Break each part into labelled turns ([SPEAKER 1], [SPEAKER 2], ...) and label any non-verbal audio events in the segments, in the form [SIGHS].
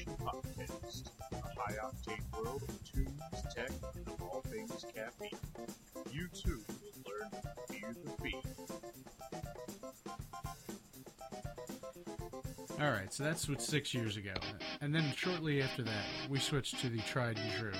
[SPEAKER 1] Caffeination Podcast, a high octane world of tunes, tech, and all things caffeine. You too will learn to feel the beat.
[SPEAKER 2] All right, so that's what six years ago, and then shortly after that, we switched to the tried and true.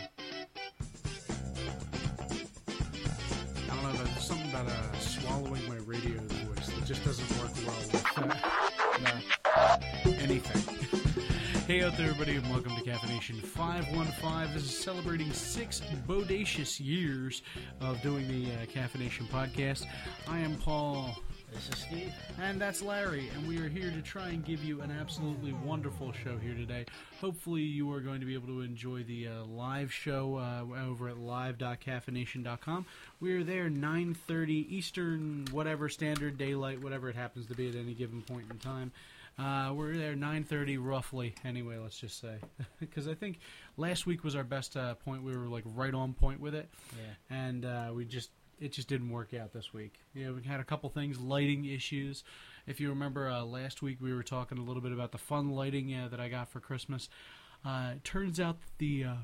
[SPEAKER 2] There, everybody, and welcome to Caffeination 515. This is celebrating six bodacious years of doing the uh, Caffeination podcast. I am Paul.
[SPEAKER 3] This is Steve.
[SPEAKER 2] And that's Larry, and we are here to try and give you an absolutely wonderful show here today. Hopefully, you are going to be able to enjoy the uh, live show uh, over at live.caffeination.com. We are there 9:30 Eastern, whatever standard daylight, whatever it happens to be at any given point in time. Uh, we're there 9:30 roughly. Anyway, let's just say [LAUGHS] because I think last week was our best uh, point. We were like right on point with it,
[SPEAKER 3] Yeah.
[SPEAKER 2] and uh, we just it just didn't work out this week. You know, we had a couple things, lighting issues. If you remember uh, last week, we were talking a little bit about the fun lighting uh, that I got for Christmas. Uh, it turns out the uh,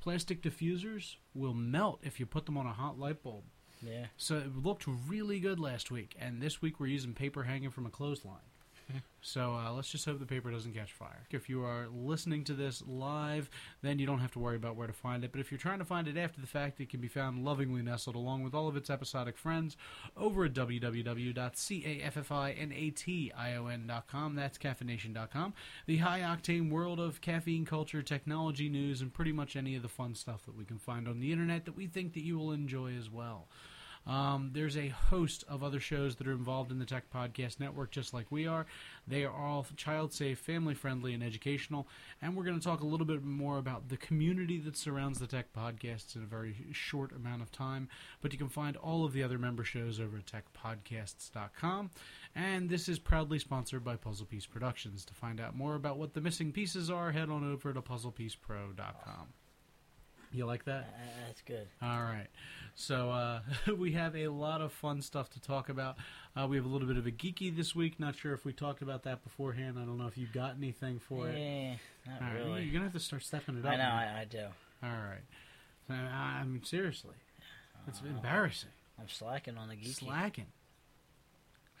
[SPEAKER 2] plastic diffusers will melt if you put them on a hot light bulb.
[SPEAKER 3] Yeah.
[SPEAKER 2] So it looked really good last week, and this week we're using paper hanging from a clothesline. So uh, let's just hope the paper doesn't catch fire. If you are listening to this live, then you don't have to worry about where to find it. But if you're trying to find it after the fact, it can be found lovingly nestled along with all of its episodic friends over at www.caffeination.com. That's caffeination.com. The high octane world of caffeine culture, technology news, and pretty much any of the fun stuff that we can find on the internet that we think that you will enjoy as well. Um, there's a host of other shows that are involved in the Tech Podcast Network, just like we are. They are all child safe, family friendly, and educational. And we're going to talk a little bit more about the community that surrounds the Tech Podcasts in a very short amount of time. But you can find all of the other member shows over at techpodcasts.com. And this is proudly sponsored by Puzzle Piece Productions. To find out more about what the missing pieces are, head on over to puzzlepiecepro.com. You like that?
[SPEAKER 3] Uh, that's good.
[SPEAKER 2] All right. So uh, [LAUGHS] we have a lot of fun stuff to talk about. Uh, we have a little bit of a geeky this week. Not sure if we talked about that beforehand. I don't know if you got anything for it.
[SPEAKER 3] yeah, not
[SPEAKER 2] All right.
[SPEAKER 3] really.
[SPEAKER 2] You're gonna have to start stepping it up.
[SPEAKER 3] I know. I, I do.
[SPEAKER 2] All right. So, I mean, seriously, it's embarrassing.
[SPEAKER 3] I'm slacking on the geeky.
[SPEAKER 2] Slacking.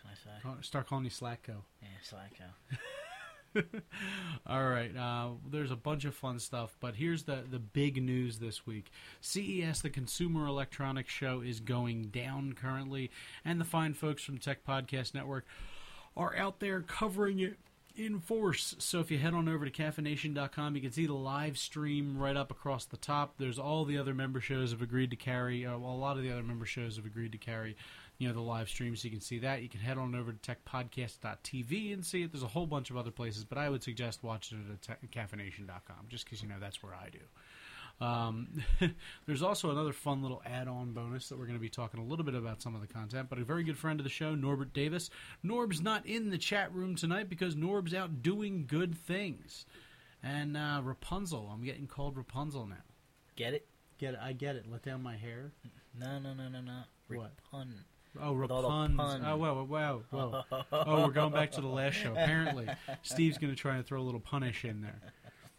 [SPEAKER 3] Can I say?
[SPEAKER 2] Start calling you Slacko.
[SPEAKER 3] Yeah, slacko. [LAUGHS] [LAUGHS]
[SPEAKER 2] All right, uh, there's a bunch of fun stuff, but here's the the big news this week: CES, the Consumer Electronics Show, is going down currently, and the fine folks from Tech Podcast Network are out there covering it in force. So if you head on over to caffeination.com, you can see the live stream right up across the top. There's all the other member shows have agreed to carry. Uh, well, a lot of the other member shows have agreed to carry, you know, the live stream, so you can see that. You can head on over to techpodcast.tv and see it. There's a whole bunch of other places, but I would suggest watching it at caffeination.com, just because you know that's where I do. Um, [LAUGHS] there's also another fun little add-on bonus that we're going to be talking a little bit about some of the content. But a very good friend of the show, Norbert Davis. Norb's not in the chat room tonight because Norb's out doing good things. And uh, Rapunzel, I'm getting called Rapunzel now.
[SPEAKER 3] Get it?
[SPEAKER 2] Get it? I get it. Let down my hair.
[SPEAKER 3] No, no, no, no, no.
[SPEAKER 2] What? Oh,
[SPEAKER 3] With all the
[SPEAKER 2] Rapunzel. Oh, wow, wow, wow. oh, we're going back to the last show. Apparently, [LAUGHS] Steve's going to try and throw a little punish in there.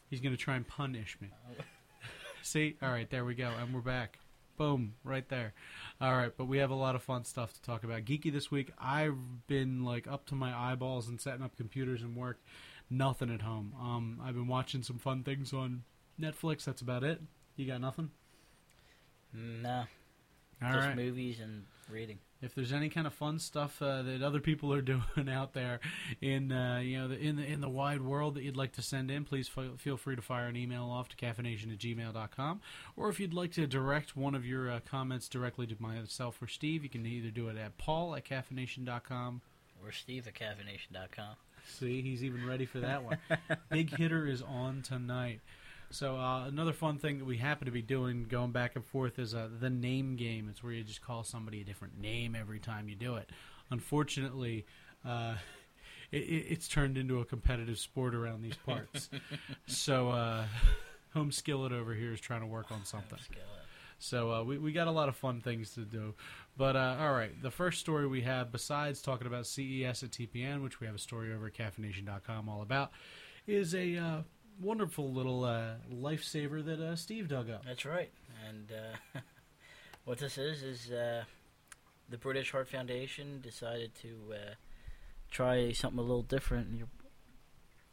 [SPEAKER 2] He's going to try and punish me. [LAUGHS] See? All right, there we go. And we're back. Boom, right there. All right, but we have a lot of fun stuff to talk about. Geeky this week, I've been like up to my eyeballs in setting up computers and work. Nothing at home. Um, I've been watching some fun things on Netflix. That's about it. You got nothing?
[SPEAKER 3] No,
[SPEAKER 2] All
[SPEAKER 3] just
[SPEAKER 2] right.
[SPEAKER 3] movies and reading.
[SPEAKER 2] If there's any kind of fun stuff uh, that other people are [LAUGHS] doing out there in uh, you know the, in the in the wide world that you'd like to send in, please f- feel free to fire an email off to caffeination at gmail.com. Or if you'd like to direct one of your uh, comments directly to myself or Steve, you can either do it at paul at caffeination.com.
[SPEAKER 3] Or Steve at caffeination.com.
[SPEAKER 2] See, he's even ready for that one. Big hitter is on tonight. So uh, another fun thing that we happen to be doing, going back and forth, is uh, the name game. It's where you just call somebody a different name every time you do it. Unfortunately, uh, [LAUGHS] it, it, it's turned into a competitive sport around these parts. [LAUGHS] so uh, [LAUGHS] Home Skillet over here is trying to work on something. So uh, we we got a lot of fun things to do. But uh, all right, the first story we have, besides talking about CES at TPN, which we have a story over at caffeination.com all about, is a uh, wonderful little uh, lifesaver that uh, Steve dug up.
[SPEAKER 3] That's right. And uh, [LAUGHS] what this is is uh, the British Heart Foundation decided to uh, try something a little different. You're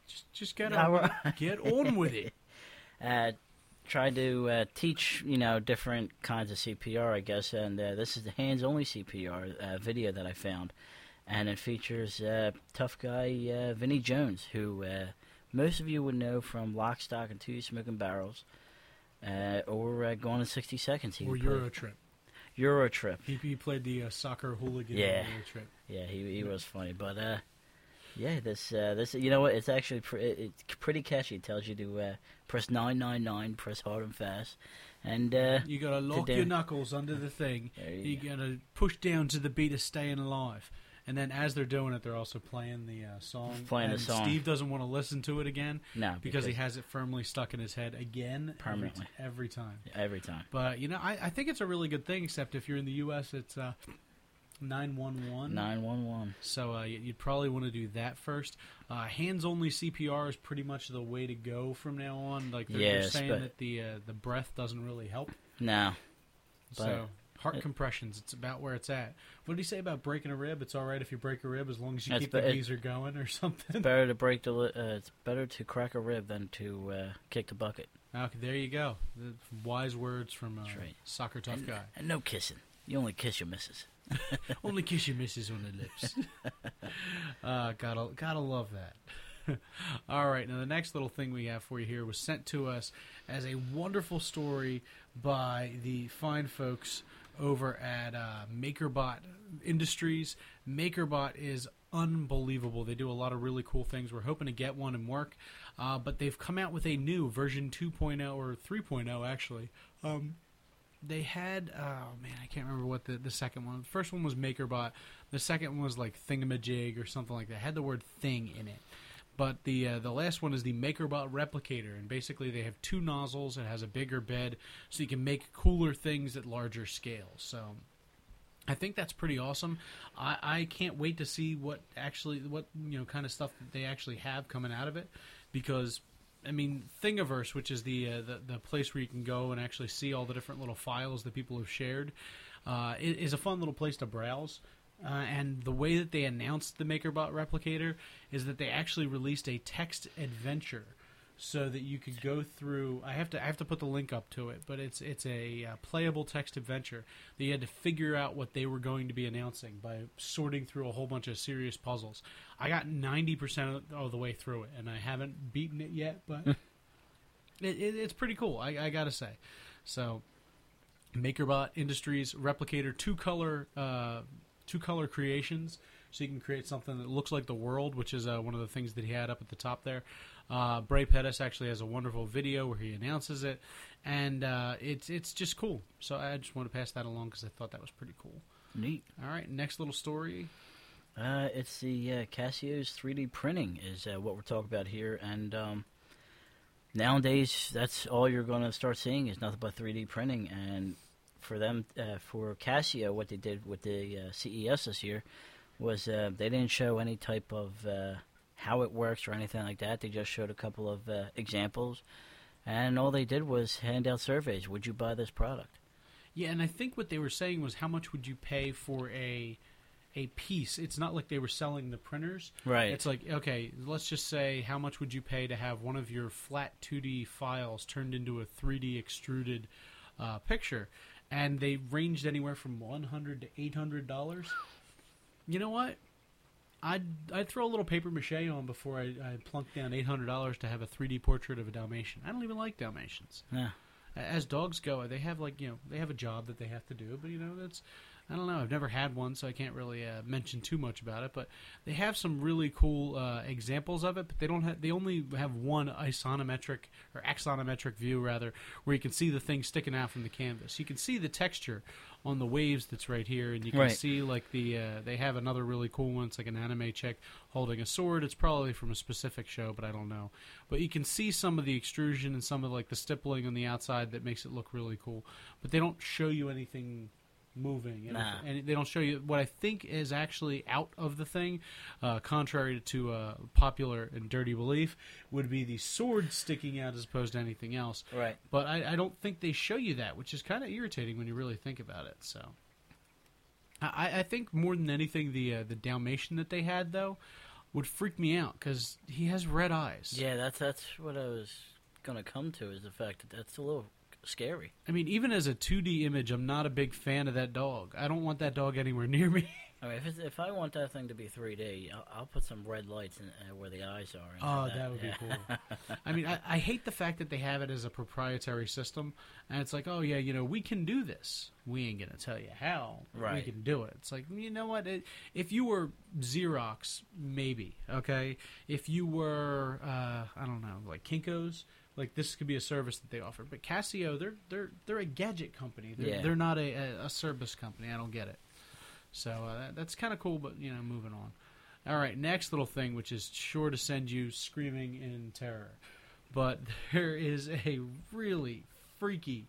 [SPEAKER 2] Just, just get on, [LAUGHS] get on with it. [LAUGHS]
[SPEAKER 3] uh, tried to uh, teach you know different kinds of CPR, I guess, and uh, this is the hands-only CPR uh, video that I found, and it features uh, tough guy uh, Vinnie Jones, who uh, most of you would know from Lock, Stock, and Two Smoking Barrels, uh, or uh, Gone in 60 Seconds. He
[SPEAKER 2] Or Euro trip.
[SPEAKER 3] Euro Trip.
[SPEAKER 2] He, he played the uh, soccer hooligan
[SPEAKER 3] Yeah.
[SPEAKER 2] Euro trip.
[SPEAKER 3] Yeah, he he was funny, but uh, yeah, this uh, this you know what? It's actually pre- it's pretty catchy. It tells you to uh, press nine nine nine, press hard and fast, and uh,
[SPEAKER 2] You gotta lock your knuckles under the thing. You
[SPEAKER 3] you go.
[SPEAKER 2] gotta push down to the beat of "Staying Alive," and then as they're doing it, they're also playing the uh, song.
[SPEAKER 3] Playing the song.
[SPEAKER 2] Steve doesn't want to listen to it again
[SPEAKER 3] no
[SPEAKER 2] because he has it firmly stuck in his head again every,
[SPEAKER 3] Permanently.
[SPEAKER 2] every time.
[SPEAKER 3] every time.
[SPEAKER 2] But you know, I, I think it's a really good thing. Except if you're in the U.S., it's uh, nine one one.
[SPEAKER 3] Nine one one.
[SPEAKER 2] So uh, you'd probably want to do that first. Uh, hands-only CPR is pretty much the way to go from now on. Like they're, they're saying that the uh, the breath doesn't really help.
[SPEAKER 3] No,
[SPEAKER 2] so heart
[SPEAKER 3] it-
[SPEAKER 2] compressions, it's about where it's at. What did he say about breaking a rib? It's all right if you break a rib as long as you keep the
[SPEAKER 3] be- it-
[SPEAKER 2] geezer going or [LAUGHS] something.
[SPEAKER 3] better to break the li- uh, it's better to crack a rib than to uh, kick the bucket.
[SPEAKER 2] okay, there you go. The wise words from uh,
[SPEAKER 3] That's right.
[SPEAKER 2] soccer tough guy.
[SPEAKER 3] and no kissing. You only kiss your missus. [LAUGHS]
[SPEAKER 2] Only kiss your missus on the lips. [LAUGHS] uh, gotta gotta love that. All right, now the next little thing we have for you here was sent to us as a wonderful story by the fine folks over at uh, MakerBot Industries. MakerBot is unbelievable. They do a lot of really cool things. We're hoping to get one and work, uh, but they've come out with a new version 2.0 or 3.0 actually. Um, they had oh man, I can't remember what the, the second one. The first one was MakerBot. The second one was like Thingamajig or something like that. It had the word thing in it. But the uh, the last one is the MakerBot replicator, and basically they have two nozzles. It has a bigger bed, so you can make cooler things at larger scales. So I think that's pretty awesome. I, I can't wait to see what actually what you know kind of stuff that they actually have coming out of it, because I mean Thingiverse, which is the uh, the the place where you can go and actually see all the different little files that people have shared, uh, is a fun little place to browse. Uh, and the way that they announced the MakerBot replicator is that they actually released a text adventure so that you could go through. I have to I have to put the link up to it, but it's it's a uh, playable text adventure that you had to figure out what they were going to be announcing by sorting through a whole bunch of serious puzzles. I got ninety percent of the way through it, and I haven't beaten it yet, but [LAUGHS] it, it, it's pretty cool. I, I gotta say. So, MakerBot Industries replicator two color uh, two color creations. So you can create something that looks like the world, which is uh, one of the things that he had up at the top there. Uh, Bre Pettis actually has a wonderful video where he announces it, and uh, it's it's just cool. So I just want to pass that along because I thought that was pretty cool.
[SPEAKER 3] Neat.
[SPEAKER 2] All right, next little story.
[SPEAKER 3] Uh, it's the uh, Casio's 3D printing is uh, what we're talking about here, and um, nowadays that's all you're going to start seeing is nothing but 3D printing. And for them, uh, for Casio, what they did with the uh, CES this year was uh, they didn't show any type of uh, how it works or anything like that. They just showed a couple of uh, examples, and all they did was hand out surveys. Would you buy this product?
[SPEAKER 2] Yeah, and I think what they were saying was how much would you pay for a a piece? It's not like they were selling the printers.
[SPEAKER 3] Right.
[SPEAKER 2] It's like, okay, let's just say how much would you pay to have one of your flat 2D files turned into a 3D extruded uh, picture? And they ranged anywhere from 100 to $800. You know what? I'd, I'd throw a little paper mache on before I, I plunk down $800 to have a 3D portrait of a Dalmatian. I don't even like Dalmatians
[SPEAKER 3] yeah.
[SPEAKER 2] as dogs go, they have like you know they have a job that they have to do, but you know that's I don't know. I've never had one, so I can't really uh, mention too much about it. But they have some really cool uh, examples of it, but they don't have. They only have one isonometric or axonometric view rather, where you can see the thing sticking out from the canvas. You can see the texture on the waves that's right here, and you can
[SPEAKER 3] Right.
[SPEAKER 2] see like the. Uh, they have another really cool one. It's like an anime chick holding a sword. It's probably from a specific show, but I don't know. But you can see some of the extrusion and some of like the stippling on the outside that makes it look really cool. But they don't show you anything moving, and,
[SPEAKER 3] Nah.
[SPEAKER 2] and they don't show you what I think is actually out of the thing, uh, contrary to uh, popular and dirty belief, would be the sword sticking out as opposed to anything else.
[SPEAKER 3] Right.
[SPEAKER 2] But I, I don't think they show you that, which is kind of irritating when you really think about it. So, I, I think more than anything, the uh, the Dalmatian that they had though would freak me out because he has red eyes.
[SPEAKER 3] Yeah, that's that's what I was gonna come to is the fact that that's a little scary.
[SPEAKER 2] I mean, even as a 2D image, I'm not a big fan of that dog. I don't want that dog anywhere near me. [LAUGHS]
[SPEAKER 3] I mean, if it's, if I want that thing to be 3D, I'll, I'll put some red lights in, uh, where the eyes are.
[SPEAKER 2] Oh,
[SPEAKER 3] have
[SPEAKER 2] that would be cool. [LAUGHS] I mean, I, I hate the fact that they have it as a proprietary system, and it's like, oh yeah, you know, we can do this. We ain't gonna tell you how. but We can do it. It's like, you know what? It, if you were Xerox, maybe okay. If you were, uh, I don't know, like Kinkos, like this could be a service that they offer. But Casio, they're they're they're a gadget company. They're,
[SPEAKER 3] Yeah.
[SPEAKER 2] they're not a, a, a service company. I don't get it. So uh, that, that's kind of cool, but you know, moving on. All right, next little thing, which is sure to send you screaming in terror. But [LAUGHS] there is a really freaky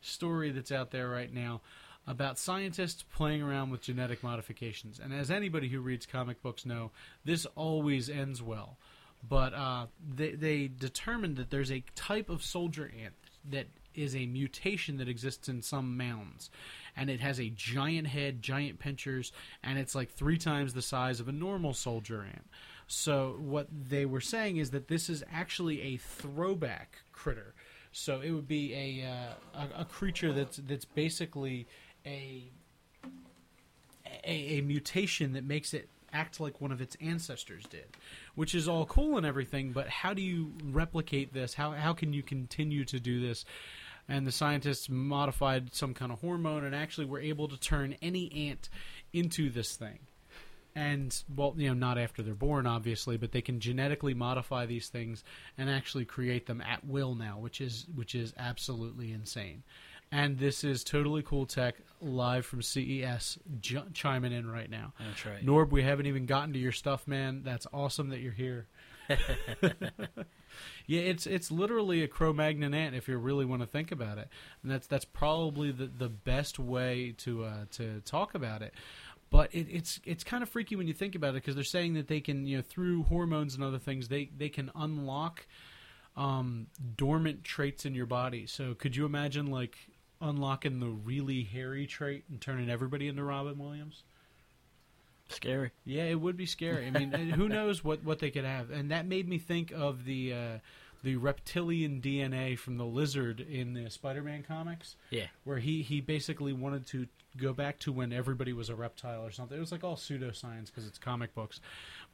[SPEAKER 2] story that's out there right now about scientists playing around with genetic modifications. And as anybody who reads comic books know, this always ends well. But uh, they, they determined that there's a type of soldier ant that is a mutation that exists in some mounds. And it has a giant head, giant pinchers, and it's like three times the size of a normal soldier ant. So what they were saying is that this is actually a throwback critter. So it would be a uh, a, a creature that's that's basically a, a a mutation that makes it act like one of its ancestors did, which is all cool and everything. But how do you replicate this? How how can you continue to do this? And the scientists modified some kind of hormone and actually were able to turn any ant into this thing and well you know not after they're born obviously but they can genetically modify these things and actually create them at will now which is which is absolutely insane and this is totally cool tech live from CES j- chiming in right now.
[SPEAKER 3] That's right.
[SPEAKER 2] Norb we haven't even gotten to your stuff man. That's awesome that you're here. [LAUGHS] Yeah it's it's literally a Cro-Magnon ant if you really want to think about it. And that's that's probably the the best way to uh, to talk about it. But it, it's it's kind of freaky when you think about it because they're saying that they can you know through hormones and other things they they can unlock um, dormant traits in your body. So could you imagine like unlocking the really hairy trait and turning everybody into Robin Williams?
[SPEAKER 3] Scary.
[SPEAKER 2] Yeah, it would be scary. I mean, who [LAUGHS] knows what, what they could have? And that made me think of the uh, the reptilian DNA from the lizard in the Spider-Man comics
[SPEAKER 3] Yeah.
[SPEAKER 2] where he, he basically wanted to go back to when everybody was a reptile or something. It was like all pseudoscience because it's comic books,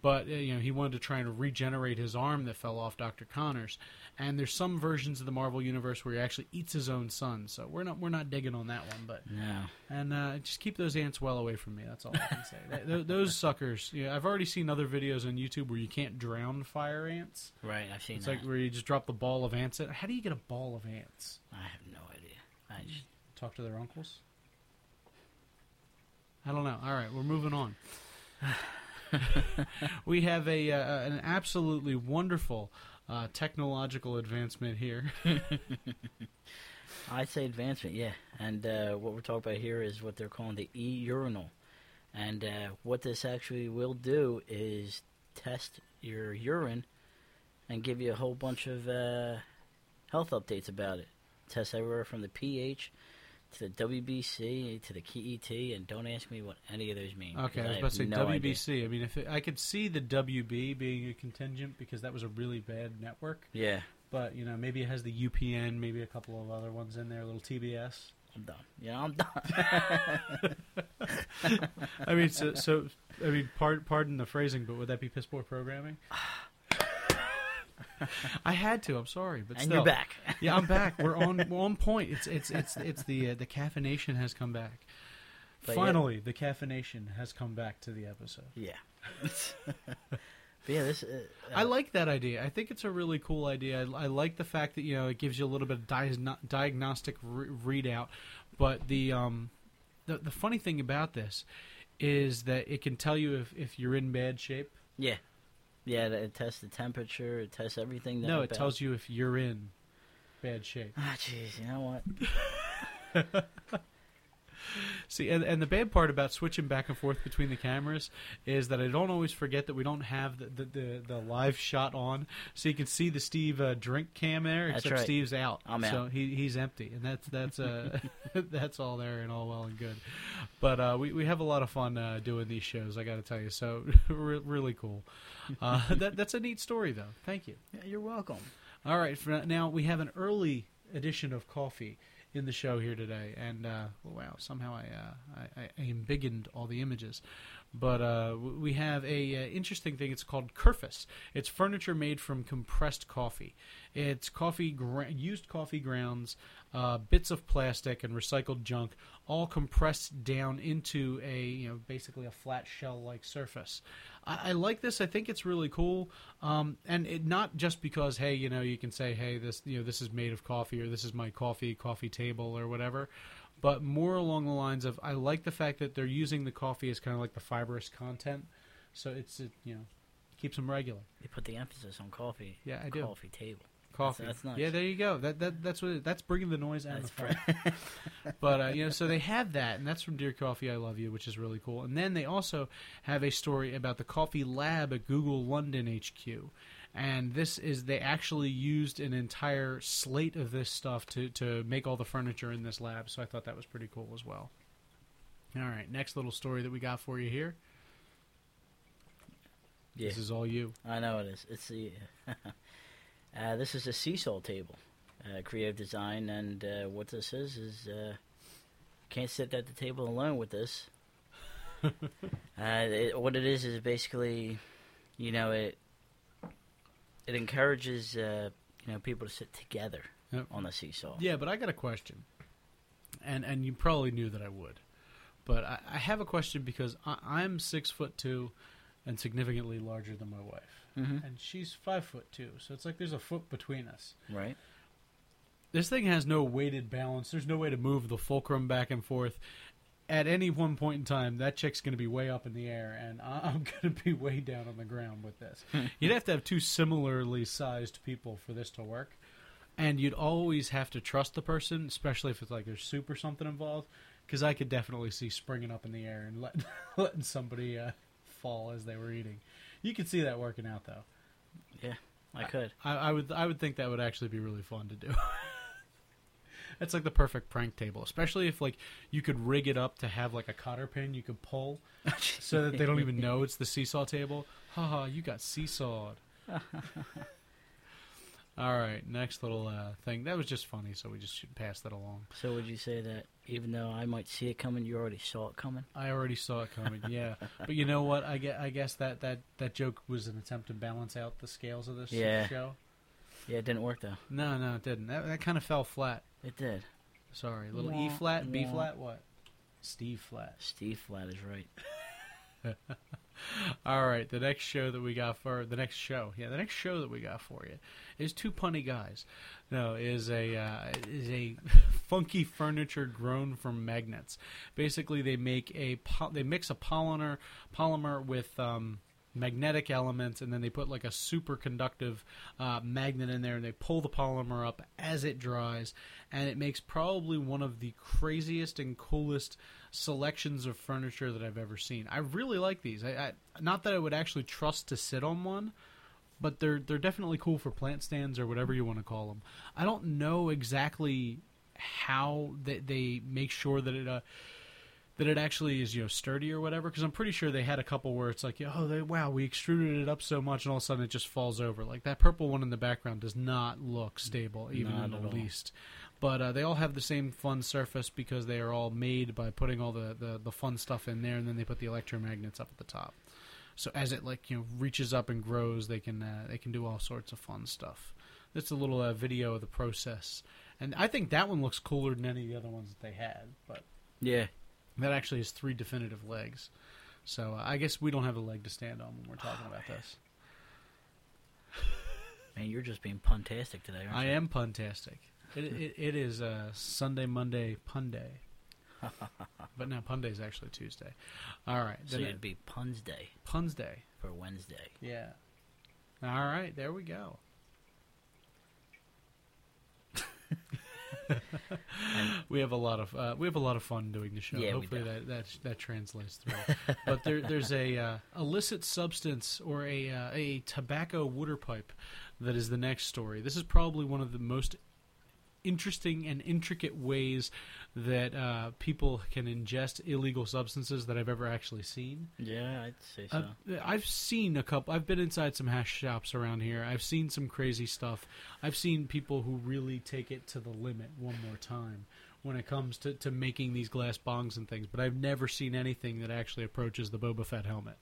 [SPEAKER 2] but uh, you know he wanted to try and regenerate his arm that fell off Doctor Connors. And there's some versions of the Marvel universe where he actually eats his own son. So we're not we're not digging on that one, but
[SPEAKER 3] yeah.
[SPEAKER 2] and uh, just keep those ants well away from me. That's all I can say. Th- th- those suckers. Yeah, I've already seen other videos on YouTube where you can't drown fire ants.
[SPEAKER 3] Right. I've seen
[SPEAKER 2] It's
[SPEAKER 3] that.
[SPEAKER 2] like where you just drop the ball of ants. in. How do you get a ball of ants?
[SPEAKER 3] I have no idea. I just
[SPEAKER 2] Talk to their uncles? I don't know. All right, we're moving on. [SIGHS] [SIGHS] [SIGHS] [LAUGHS] we have a uh, an absolutely wonderful uh, technological advancement here. [LAUGHS]
[SPEAKER 3] I'd say advancement, yeah. And uh, what we're talking about here is what they're calling the e-urinal. And uh, what this actually will do is test your urine and give you a whole bunch of uh, health updates about it. Tests everywhere from the pH to the WBC to the KET, and don't ask me what any of those mean.
[SPEAKER 2] Okay, I was about to say
[SPEAKER 3] no idea.
[SPEAKER 2] WBC. I mean, if it, I could see the WB being a contingent because that was a really bad network,
[SPEAKER 3] Yeah,
[SPEAKER 2] but you know, maybe it has the UPN, maybe a couple of other ones in there, a little TBS.
[SPEAKER 3] I'm done. Yeah, I'm done. [LAUGHS]
[SPEAKER 2] I mean, so, so I mean, pardon, pardon the phrasing, but would that be piss poor programming? [SIGHS] [SIGHS] [SIGHS] [LAUGHS] I had to. I'm sorry, but
[SPEAKER 3] and
[SPEAKER 2] still.
[SPEAKER 3] you're back. [LAUGHS]
[SPEAKER 2] Yeah, I'm back. We're on we're on point. It's it's it's it's the uh, the caffeination has come back.
[SPEAKER 3] But yeah.
[SPEAKER 2] Finally, the caffeination has come back to the episode.
[SPEAKER 3] yeah. [LAUGHS] but yeah, this. Uh,
[SPEAKER 2] I like that idea. I think it's a really cool idea. I, I like the fact that you know it gives you a little bit of diagno- diagnostic re- readout, but the um the the funny thing about this is that it can tell you if if you're in bad shape.
[SPEAKER 3] Yeah. Yeah, it tests the temperature, it tests everything.
[SPEAKER 2] No, it tells you if you're in bad shape.
[SPEAKER 3] Ah, jeez, you know what? [LAUGHS]
[SPEAKER 2] See, and, and the bad part about switching back and forth between the cameras is that I don't always forget that we don't have the the, the, the live shot on, so you can see the Steve uh, drink cam there.
[SPEAKER 3] That's
[SPEAKER 2] except
[SPEAKER 3] right.
[SPEAKER 2] Steve's out,
[SPEAKER 3] I'm
[SPEAKER 2] so
[SPEAKER 3] out.
[SPEAKER 2] he he's empty, and that's that's uh [LAUGHS] that's all there and all well and good. But uh, we we have a lot of fun uh, doing these shows. I got to tell you, so [LAUGHS] re- really cool. Uh, [LAUGHS] that that's a neat story, though. Thank you.
[SPEAKER 3] Yeah, you're welcome.
[SPEAKER 2] All right, for now we have an early edition of coffee in the show here today, and uh, wow, somehow I, uh, I, I embiggened all the images. But uh, we have a uh, interesting thing. It's called Kerfus. It's furniture made from compressed coffee. It's coffee gra- used coffee grounds, uh, bits of plastic, and recycled junk, all compressed down into a you know basically a flat shell-like surface. I, I like this. I think it's really cool, um, and it not just because hey you know you can say hey this you know this is made of coffee or this is my coffee coffee table or whatever, but more along the lines of I like the fact that they're using the coffee as kind of like the fibrous content, so it's it, you know keeps them regular.
[SPEAKER 3] You put the emphasis on coffee.
[SPEAKER 2] Yeah, I do.
[SPEAKER 3] Coffee table.
[SPEAKER 2] Coffee.
[SPEAKER 3] that's nice.
[SPEAKER 2] Yeah, there you go. That that that's what it, that's bringing the noise and
[SPEAKER 3] That's
[SPEAKER 2] the fun. [LAUGHS] but uh, you know, so they have that, and that's from Dear Coffee, I Love You, which is really cool. And then they also have a story about the Coffee Lab at Google London HQ. And this is they actually used an entire slate of this stuff to to make all the furniture in this lab. So I thought that was pretty cool as well. All right, next little story that we got for you here.
[SPEAKER 3] Yeah,
[SPEAKER 2] This is all you.
[SPEAKER 3] I know it is. It's the. [LAUGHS] uh, this is a seesaw table, uh, creative design, and uh, what this is is uh, can't sit at the table alone with this. [LAUGHS] uh, it, what it is is basically, you know, it it encourages uh, you know people to sit together
[SPEAKER 2] Yep.
[SPEAKER 3] on the seesaw.
[SPEAKER 2] Yeah, but I got a question, and and you probably knew that I would, but I, I have a question because I, I'm six foot two, and significantly larger than my wife,
[SPEAKER 3] hmm
[SPEAKER 2] and she's five foot two, so it's like there's a foot between us.
[SPEAKER 3] Right.
[SPEAKER 2] This thing has no weighted balance. There's no way to move the fulcrum back and forth. At any one point in time, that chick's going to be way up in the air, and I'm [LAUGHS] going to be way down on the ground with this. [LAUGHS] You'd have to have two similarly sized people for this to work, and you'd always have to trust the person, especially if it's like there's soup or something involved, because I could definitely see springing up in the air and letting, [LAUGHS] letting somebody uh, fall as they were eating. You could see that working out, though.
[SPEAKER 3] Yeah, I could.
[SPEAKER 2] I, I would I would think that would actually be really fun to do. [LAUGHS] That's like the perfect prank table, especially if like you could rig it up to have like a cotter pin you could pull, so that they don't even know it's the seesaw table. Haha, you got seesawed. [LAUGHS] All right, next little uh, thing. That was just funny, so we just should pass that along.
[SPEAKER 3] So would you say that even though I might see it coming, you already saw it coming?
[SPEAKER 2] I already saw it coming, [LAUGHS] yeah. but you know what? I guess, I guess that, that, that joke was an attempt to balance out the scales of this
[SPEAKER 3] Yeah.
[SPEAKER 2] show.
[SPEAKER 3] Yeah, it didn't work though.
[SPEAKER 2] No, no, it didn't. That, that kind of fell flat.
[SPEAKER 3] It did.
[SPEAKER 2] Sorry, little E
[SPEAKER 3] Wah,
[SPEAKER 2] flat, B flat, what? Steve flat.
[SPEAKER 3] Steve Flat is right. [LAUGHS] [LAUGHS]
[SPEAKER 2] All right, the next show that we got for the next show, yeah, the next show that we got for you is two punny guys. No, is a uh, is a [LAUGHS] funky furniture grown from magnets. Basically, they make a they mix a polymer polymer with um, magnetic elements, and then they put like a superconductive uh, magnet in there, and they pull the polymer up as it dries, and it makes probably one of the craziest and coolest selections of furniture that I've ever seen. I really like these. I, I not that I would actually trust to sit on one, but they're they're definitely cool for plant stands or whatever you want to call them. I don't know exactly how they, they make sure that it uh, that it actually is you know sturdy or whatever because I'm pretty sure they had a couple where it's like oh they, wow we extruded it up so much and all of a sudden it just falls over. Like that purple one in the background does not look stable even
[SPEAKER 3] Not
[SPEAKER 2] in
[SPEAKER 3] at
[SPEAKER 2] the
[SPEAKER 3] all.
[SPEAKER 2] least. But uh, they all have the same fun surface because they are all made by putting all the, the, the fun stuff in there and then they put the electromagnets up at the top. So as it like you know reaches up and grows they can uh, they can do all sorts of fun stuff. That's a little uh, video of the process. And i think that one looks cooler than any of the other ones that they had but
[SPEAKER 3] Yeah.
[SPEAKER 2] That actually has three definitive legs so uh, i guess we don't have a leg to stand on when we're talking about this
[SPEAKER 3] Man, you're just being puntastic today, aren't
[SPEAKER 2] i
[SPEAKER 3] you?
[SPEAKER 2] am puntastic it, it, it is uh, sunday monday pun day [LAUGHS] but now pun day is actually tuesday all right
[SPEAKER 3] So
[SPEAKER 2] then
[SPEAKER 3] it'd be Puns Day
[SPEAKER 2] puns day
[SPEAKER 3] for Wednesday.
[SPEAKER 2] Yeah. All right, there we go. [LAUGHS] we have a lot of uh, we have a lot of fun doing the show.
[SPEAKER 3] Yeah,
[SPEAKER 2] Hopefully that that that translates through. but there, there's a uh, illicit substance or a uh, a tobacco water pipe that is the next story. This is probably one of the most interesting and intricate ways that uh, people can ingest illegal substances that I've ever actually seen.
[SPEAKER 3] Yeah, I'd say so.
[SPEAKER 2] I've, I've seen a couple. I've been inside some hash shops around here. I've seen some crazy stuff. I've seen people who really take it to the limit one more time when it comes to, to making these glass bongs and things. But I've never seen anything that actually approaches the Boba Fett helmet.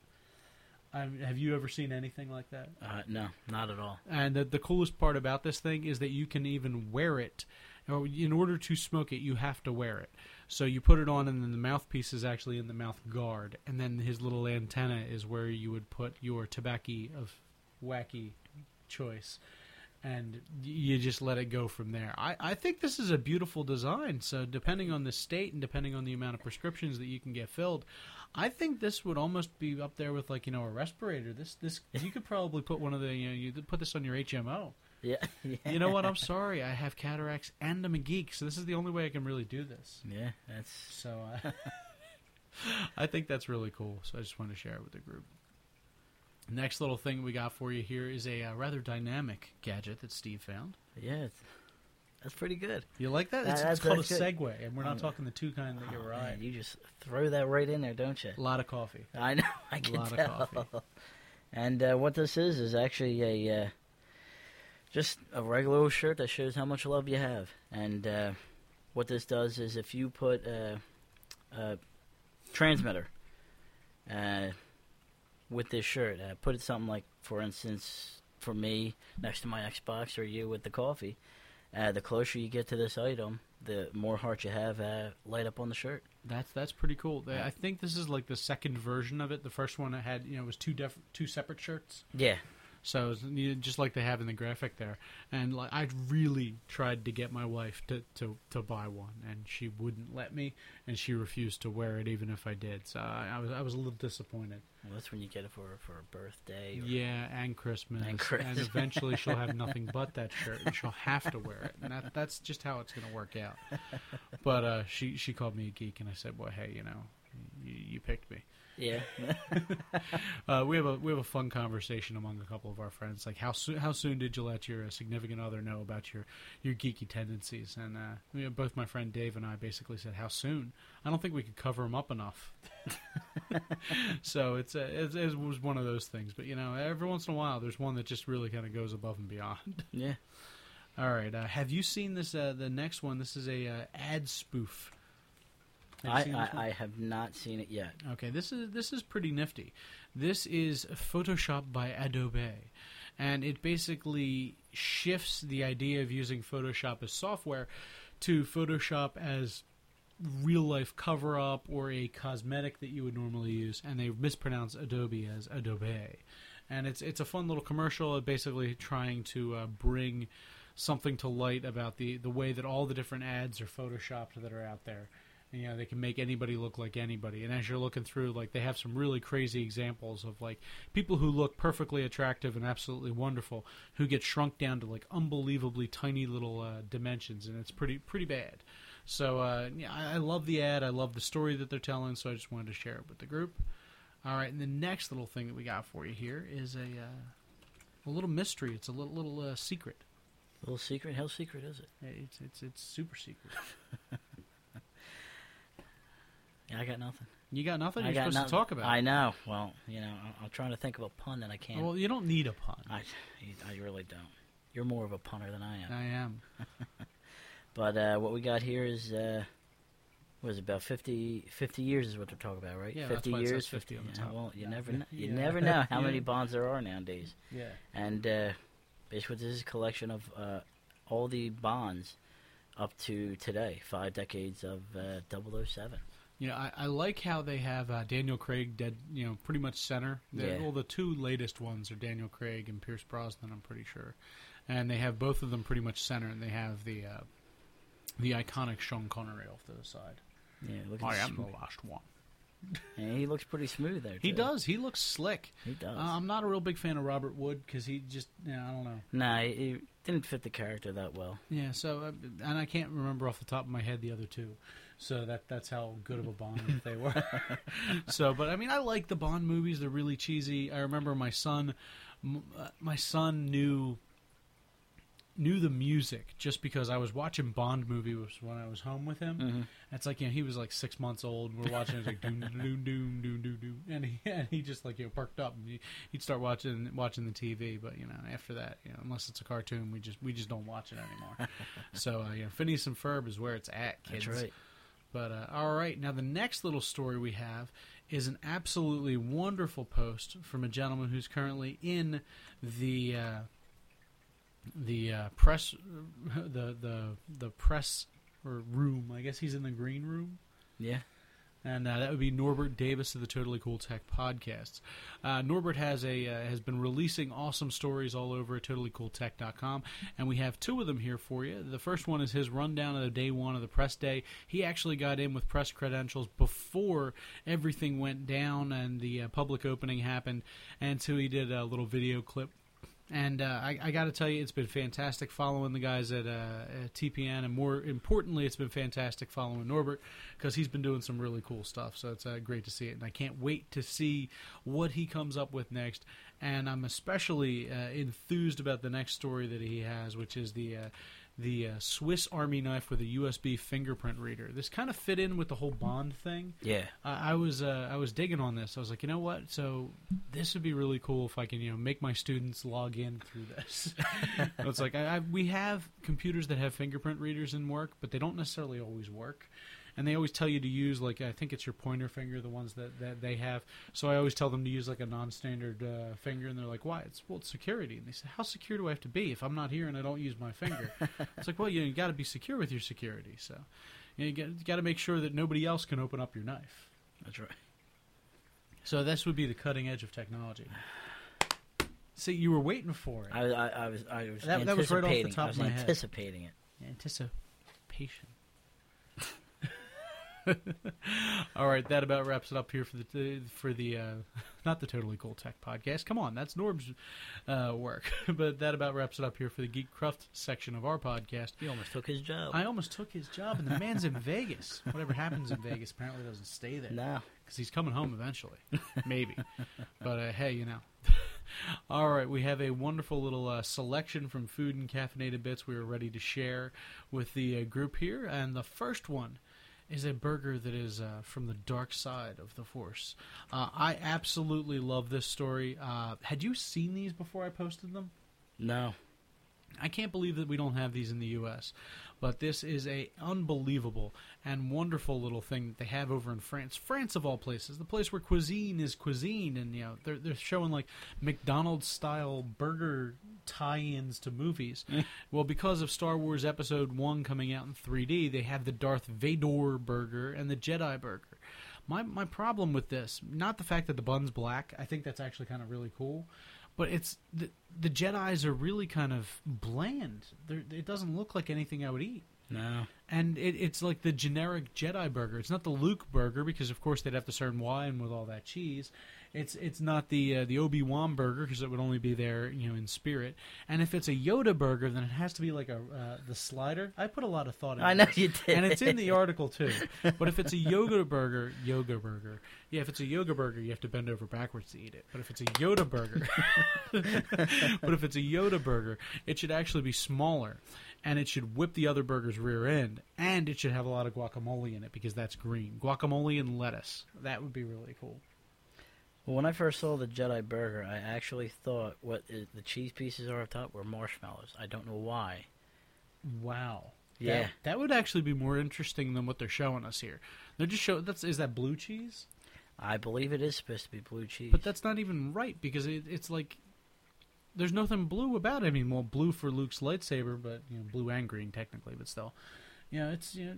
[SPEAKER 2] Um, have you ever seen anything like that?
[SPEAKER 3] Uh, no, not at all.
[SPEAKER 2] And the, the coolest part about this thing is that you can even wear it. In order to smoke it, you have to wear it. So you put it on, and then the mouthpiece is actually in the mouth guard, and then his little antenna is where you would put your tobacco of wacky choice, and you just let it go from there. I, I think this is a beautiful design. So depending on the state and depending on the amount of prescriptions that you can get filled, I think this would almost be up there with like you know a respirator. This this you could probably put one of the you know you could put this on your HMO.
[SPEAKER 3] Yeah, [LAUGHS] yeah.
[SPEAKER 2] You know what? I'm sorry. I have cataracts and I'm a geek, so this is the only way I can really do this.
[SPEAKER 3] Yeah, that's
[SPEAKER 2] So uh, [LAUGHS] I think that's really cool. So I just wanted to share it with the group. Next little thing we got for you here is a uh, rather dynamic gadget that Steve found.
[SPEAKER 3] yeah, it's, that's pretty good.
[SPEAKER 2] You like that? It's,
[SPEAKER 3] that's-
[SPEAKER 2] it's called a
[SPEAKER 3] good.
[SPEAKER 2] Segway, and we're not
[SPEAKER 3] Um,
[SPEAKER 2] talking the two kind that you
[SPEAKER 3] Oh,
[SPEAKER 2] ride.
[SPEAKER 3] you just throw that right in there, don't you?
[SPEAKER 2] A lot of coffee.
[SPEAKER 3] I know. [LAUGHS] I can
[SPEAKER 2] lot of
[SPEAKER 3] tell.
[SPEAKER 2] coffee.
[SPEAKER 3] And uh, what this is is actually a uh, just a regular old shirt that shows how much love you have. And uh, what this does is if you put a, a transmitter uh, with this shirt, uh, put it something like, for instance, for me next to my Xbox, or you with the coffee. Uh, the closer you get to this item, the more heart you have uh, light up on the shirt.
[SPEAKER 2] That's that's pretty cool. I think this is like the second version of it. The first one I had you know was two def- two separate shirts.
[SPEAKER 3] Yeah,
[SPEAKER 2] So it's, you know, just like they have in the graphic there, and like I really tried to get my wife to, to, to buy one, and she wouldn't let me, and she refused to wear it even if I did. So I, I was I was a little disappointed.
[SPEAKER 3] well, that's when you get it for for a birthday. Or,
[SPEAKER 2] Yeah, and Christmas,
[SPEAKER 3] And Christmas.
[SPEAKER 2] and [LAUGHS] eventually she'll have [LAUGHS] nothing but that shirt, and she'll have to wear it, and that, that's just how it's going to work out. But uh, she she called me a geek, and I said, "Well, hey, you know, you, you picked me."
[SPEAKER 3] Yeah. [LAUGHS]
[SPEAKER 2] Uh, we have a we have a fun conversation among a couple of our friends. Like how soon how soon did you let your uh, significant other know about your your geeky tendencies? And uh, both my friend Dave and I basically said, "How soon?" I don't think we could cover them up enough. [LAUGHS] so it's, uh, it's it was one of those things. But you know, every once in a while, there's one that just really kind of goes above and beyond.
[SPEAKER 3] Yeah. [LAUGHS]
[SPEAKER 2] All right, uh, have you seen this? Uh, the next one. This is a uh, ad spoof.
[SPEAKER 3] I,
[SPEAKER 2] seen this one?
[SPEAKER 3] I, I have not seen it yet.
[SPEAKER 2] Okay, this is this is pretty nifty. This is Photoshop by Adobe, and it basically shifts the idea of using Photoshop as software to Photoshop as real life cover up or a cosmetic that you would normally use, and they mispronounce Adobe as Adobe. And it's it's a fun little commercial, basically trying to uh, bring something to light about the the way that all the different ads are photoshopped that are out there. You know, they can make anybody look like anybody. And as you're looking through, like they have some really crazy examples of like people who look perfectly attractive and absolutely wonderful who get shrunk down to like unbelievably tiny little uh, dimensions, and it's pretty pretty bad. So uh, yeah, I, I love the ad. I love the story that they're telling. So I just wanted to share it with the group. All right, and the next little thing that we got for you here is a uh, a little mystery. It's a little little uh, secret.
[SPEAKER 3] little secret? How secret is it?
[SPEAKER 2] It's it's it's super secret. [LAUGHS]
[SPEAKER 3] I got nothing.
[SPEAKER 2] You got nothing.
[SPEAKER 3] I
[SPEAKER 2] You're
[SPEAKER 3] got
[SPEAKER 2] supposed
[SPEAKER 3] nothing.
[SPEAKER 2] to talk about.
[SPEAKER 3] I
[SPEAKER 2] it.
[SPEAKER 3] know. Well, you know, I'm trying to think of a pun that I can't.
[SPEAKER 2] Well, you don't need a pun.
[SPEAKER 3] I, I really don't. You're more of a punter than I am.
[SPEAKER 2] I am. [LAUGHS]
[SPEAKER 3] But uh, what we got here is, uh, what is it, about 50, 50 years is what they're talking about, right?
[SPEAKER 2] Yeah, that's
[SPEAKER 3] 50
[SPEAKER 2] why it says
[SPEAKER 3] years.
[SPEAKER 2] 50 on the
[SPEAKER 3] yeah. Well, you
[SPEAKER 2] Yeah.
[SPEAKER 3] never know. You
[SPEAKER 2] Yeah.
[SPEAKER 3] never know how [LAUGHS] many bonds there are nowadays.
[SPEAKER 2] Yeah.
[SPEAKER 3] And uh, basically, this is a collection of uh, all the bonds up to today, five decades of uh, 007.
[SPEAKER 2] You know, I, I like how they have uh, Daniel Craig dead. You know, pretty much center.
[SPEAKER 3] Yeah.
[SPEAKER 2] Well, the two latest ones are Daniel Craig and Pierce Brosnan. I'm pretty sure, and they have both of them pretty much center, and they have the uh, the iconic Sean Connery off to the side.
[SPEAKER 3] Yeah, look
[SPEAKER 2] I am the last one.
[SPEAKER 3] and he looks pretty smooth there.
[SPEAKER 2] He does. He looks slick.
[SPEAKER 3] He does.
[SPEAKER 2] Uh, I'm not a real big fan of Robert Wood because he just, you know, I don't know.
[SPEAKER 3] Nah, he, didn't fit the character that well.
[SPEAKER 2] Yeah, so uh, and I can't remember off the top of my head the other two. So that that's how good of a Bond [LAUGHS] they were. [LAUGHS] so, but I mean, I like the Bond movies. They're really cheesy. I remember my son, m- uh, my son knew knew the music just because I was watching Bond movies when I was home with him.
[SPEAKER 3] Mhm.
[SPEAKER 2] It's like you know he was like six months old. and We're watching it like doom doom doom doom doom doom, and he and he just like you know perked up and he, he'd start watching watching the TV. But you know after that, you know unless it's a cartoon, we just we just don't watch it anymore. [LAUGHS] so uh, you know Phineas and Ferb is where it's at, kids.
[SPEAKER 3] That's right.
[SPEAKER 2] But uh, all right, now the next little story we have is an absolutely wonderful post from a gentleman who's currently in the uh, the uh, press [LAUGHS] the the the press or room. I guess he's in the green room.
[SPEAKER 3] Yeah.
[SPEAKER 2] And uh, that would be Norbert Davis of the Totally Cool Tech podcasts. Uh, Norbert has a uh, has been releasing awesome stories all over at totallycooltech.com, and we have two of them here for you. The first one is his rundown of the day one of the press day. He actually got in with press credentials before everything went down and the uh, public opening happened, and so he did a little video clip and uh, I, I got to tell you, it's been fantastic following the guys at, uh, at TPN, and more importantly, it's been fantastic following Norbert because he's been doing some really cool stuff. So it's uh, great to see it, and I can't wait to see what he comes up with next. And I'm especially uh, enthused about the next story that he has, which is the uh, the uh, Swiss Army knife with a USB fingerprint reader. This kind of fit in with the whole Bond thing.
[SPEAKER 3] Yeah.
[SPEAKER 2] I, I was uh, I was digging on this. I was like, you know what? So this would be really cool if I can you know make my students log in through this. [LAUGHS] it's like I, I, we have computers that have fingerprint readers in work, but they don't necessarily always work. And they always tell you to use like I think it's your pointer finger, the ones that, that they have. So I always tell them to use like a non-standard uh, finger, and they're like, "Why? It's well, it's security." And they say, "How secure do I have to be if I'm not here and I don't use my finger?" [LAUGHS] it's like, well, you, you got to be secure with your security. So you, know, you got, to make sure that nobody else can open up your knife.
[SPEAKER 3] That's right.
[SPEAKER 2] So this would be the cutting edge of technology. See, you were waiting for it.
[SPEAKER 3] I, I, I was I was
[SPEAKER 2] That- that was right off the top of my head.
[SPEAKER 3] anticipating it.
[SPEAKER 2] Anticipation. [LAUGHS] All right, that about wraps it up here for the for the uh, [LAUGHS] not the totally cool tech podcast. Come on, that's Norb's uh, work, [LAUGHS] but that about wraps it up here for the Geek Cruft section of our podcast.
[SPEAKER 3] He almost took his job.
[SPEAKER 2] I almost took his job, and the man's in Vegas. Whatever happens in Vegas apparently doesn't stay there.
[SPEAKER 3] no.
[SPEAKER 2] because he's coming home eventually, maybe. but uh, hey, you know. All right, we have a wonderful little uh, selection from food and caffeinated bits we are ready to share with the uh, group here, and the first one is a burger that is uh, from the dark side of the force. Uh, I absolutely love this story. Uh, had you seen these before I posted them?
[SPEAKER 3] No.
[SPEAKER 2] I can't believe that we don't have these in the U.S. But this is a unbelievable and wonderful little thing that they have over in France. France of all places, the place where cuisine is cuisine, and you know they're they're showing like McDonald's style burger tie-ins to movies. [LAUGHS] well, because of Star Wars Episode One coming out in 3D, they have the Darth Vader burger and the Jedi burger. My my problem with this, not the fact that the bun's black. I think that's actually kind of really cool but it's the the Jedi's are really kind of bland. They're, it doesn't look like anything I would eat,
[SPEAKER 3] No.
[SPEAKER 2] and it, it's like the generic Jedi burger. It's not the Luke burger because of course they'd have to serve wine with all that cheese. It's it's not the uh, the Obi Wan burger because it would only be there you know in spirit. And if it's a Yoda burger, then it has to be like a uh, the slider. I put a lot of thought into
[SPEAKER 3] I know
[SPEAKER 2] this
[SPEAKER 3] you did.
[SPEAKER 2] and it's in the [LAUGHS] article too. But if it's a yoga burger, yoga burger, yeah, if it's a yoga burger, you have to bend over backwards to eat it. But if it's a Yoda burger, [LAUGHS] but if it's a Yoda burger, it should actually be smaller, and it should whip the other burger's rear end, and it should have a lot of guacamole in it because that's green. Guacamole and lettuce. That would be really cool.
[SPEAKER 3] Well, when I first saw the Jedi burger, I actually thought what the cheese pieces are up top were marshmallows. I don't know why.
[SPEAKER 2] Wow.
[SPEAKER 3] Yeah.
[SPEAKER 2] That, that would actually be more interesting than what they're showing us here. They're just showing that's is that blue cheese?
[SPEAKER 3] I believe it is supposed to be blue cheese.
[SPEAKER 2] But that's not even right because it, it's like there's nothing blue about it. I mean, well, blue for Luke's lightsaber, but you know, blue and green technically, but still, you know, it's you know,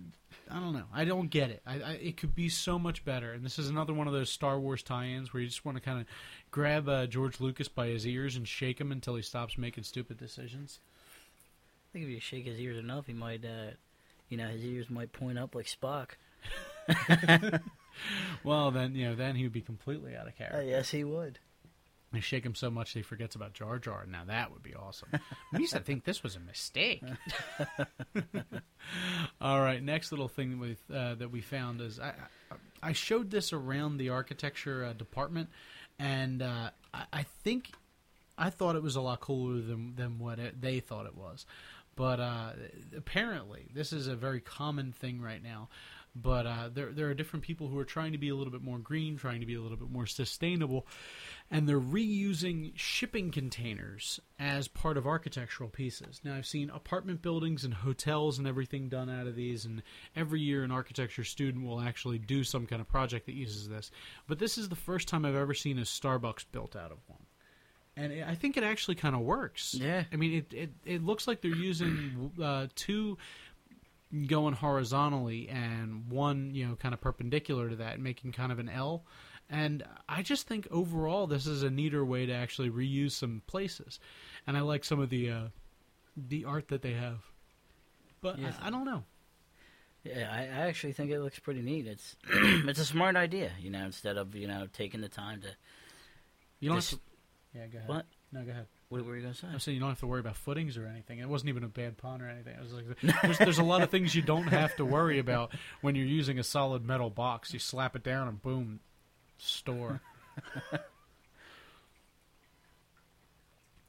[SPEAKER 2] I don't know. I don't get it. I, I it could be so much better. And this is another one of those Star Wars tie-ins where you just want to kind of grab uh, George Lucas by his ears and shake him until he stops making stupid decisions.
[SPEAKER 3] I think if you shake his ears enough, he might, uh, you know, his ears might point up like Spock. [LAUGHS]
[SPEAKER 2] Well, then you know, then he would be completely out of
[SPEAKER 3] Uh,
[SPEAKER 2] character.
[SPEAKER 3] yes, he would.
[SPEAKER 2] They shake him so much he forgets about Jar Jar. Now that would be awesome. Misa think this was a mistake. [LAUGHS] All right, next little thing with uh, that we found is I, I showed this around the architecture uh, department, and uh, I, I think I thought it was a lot cooler than than what it, they thought it was. But uh, apparently, this is a very common thing right now. But uh, there there are different people who are trying to be a little bit more green, trying to be a little bit more sustainable, and they're reusing shipping containers as part of architectural pieces. Now, I've seen apartment buildings and hotels and everything done out of these, and every year an architecture student will actually do some kind of project that uses this. But this is the first time I've ever seen a Starbucks built out of one. And it, I think it actually kind of works.
[SPEAKER 3] Yeah.
[SPEAKER 2] I mean, it, it, it looks like they're using uh, two going horizontally and one, you know, kind of perpendicular to that, making kind of an L. And I just think overall this is a neater way to actually reuse some places, and I like some of the uh, the art that they have. But
[SPEAKER 3] Yeah.
[SPEAKER 2] I, I don't know.
[SPEAKER 3] Yeah, I, I actually think it looks pretty neat. It's [CLEARS THROAT] it's a smart idea, you know, instead of you know taking the time to.
[SPEAKER 2] You don't have to. Yeah, go ahead.
[SPEAKER 3] What?
[SPEAKER 2] No, go ahead.
[SPEAKER 3] What were you gonna say?
[SPEAKER 2] I'm saying you don't have to worry about footings or anything. It wasn't even a bad pun or anything. I was like, [LAUGHS] there's, there's a lot of things you don't have to worry about when you're using a solid metal box. You slap it down and boom, store. [LAUGHS]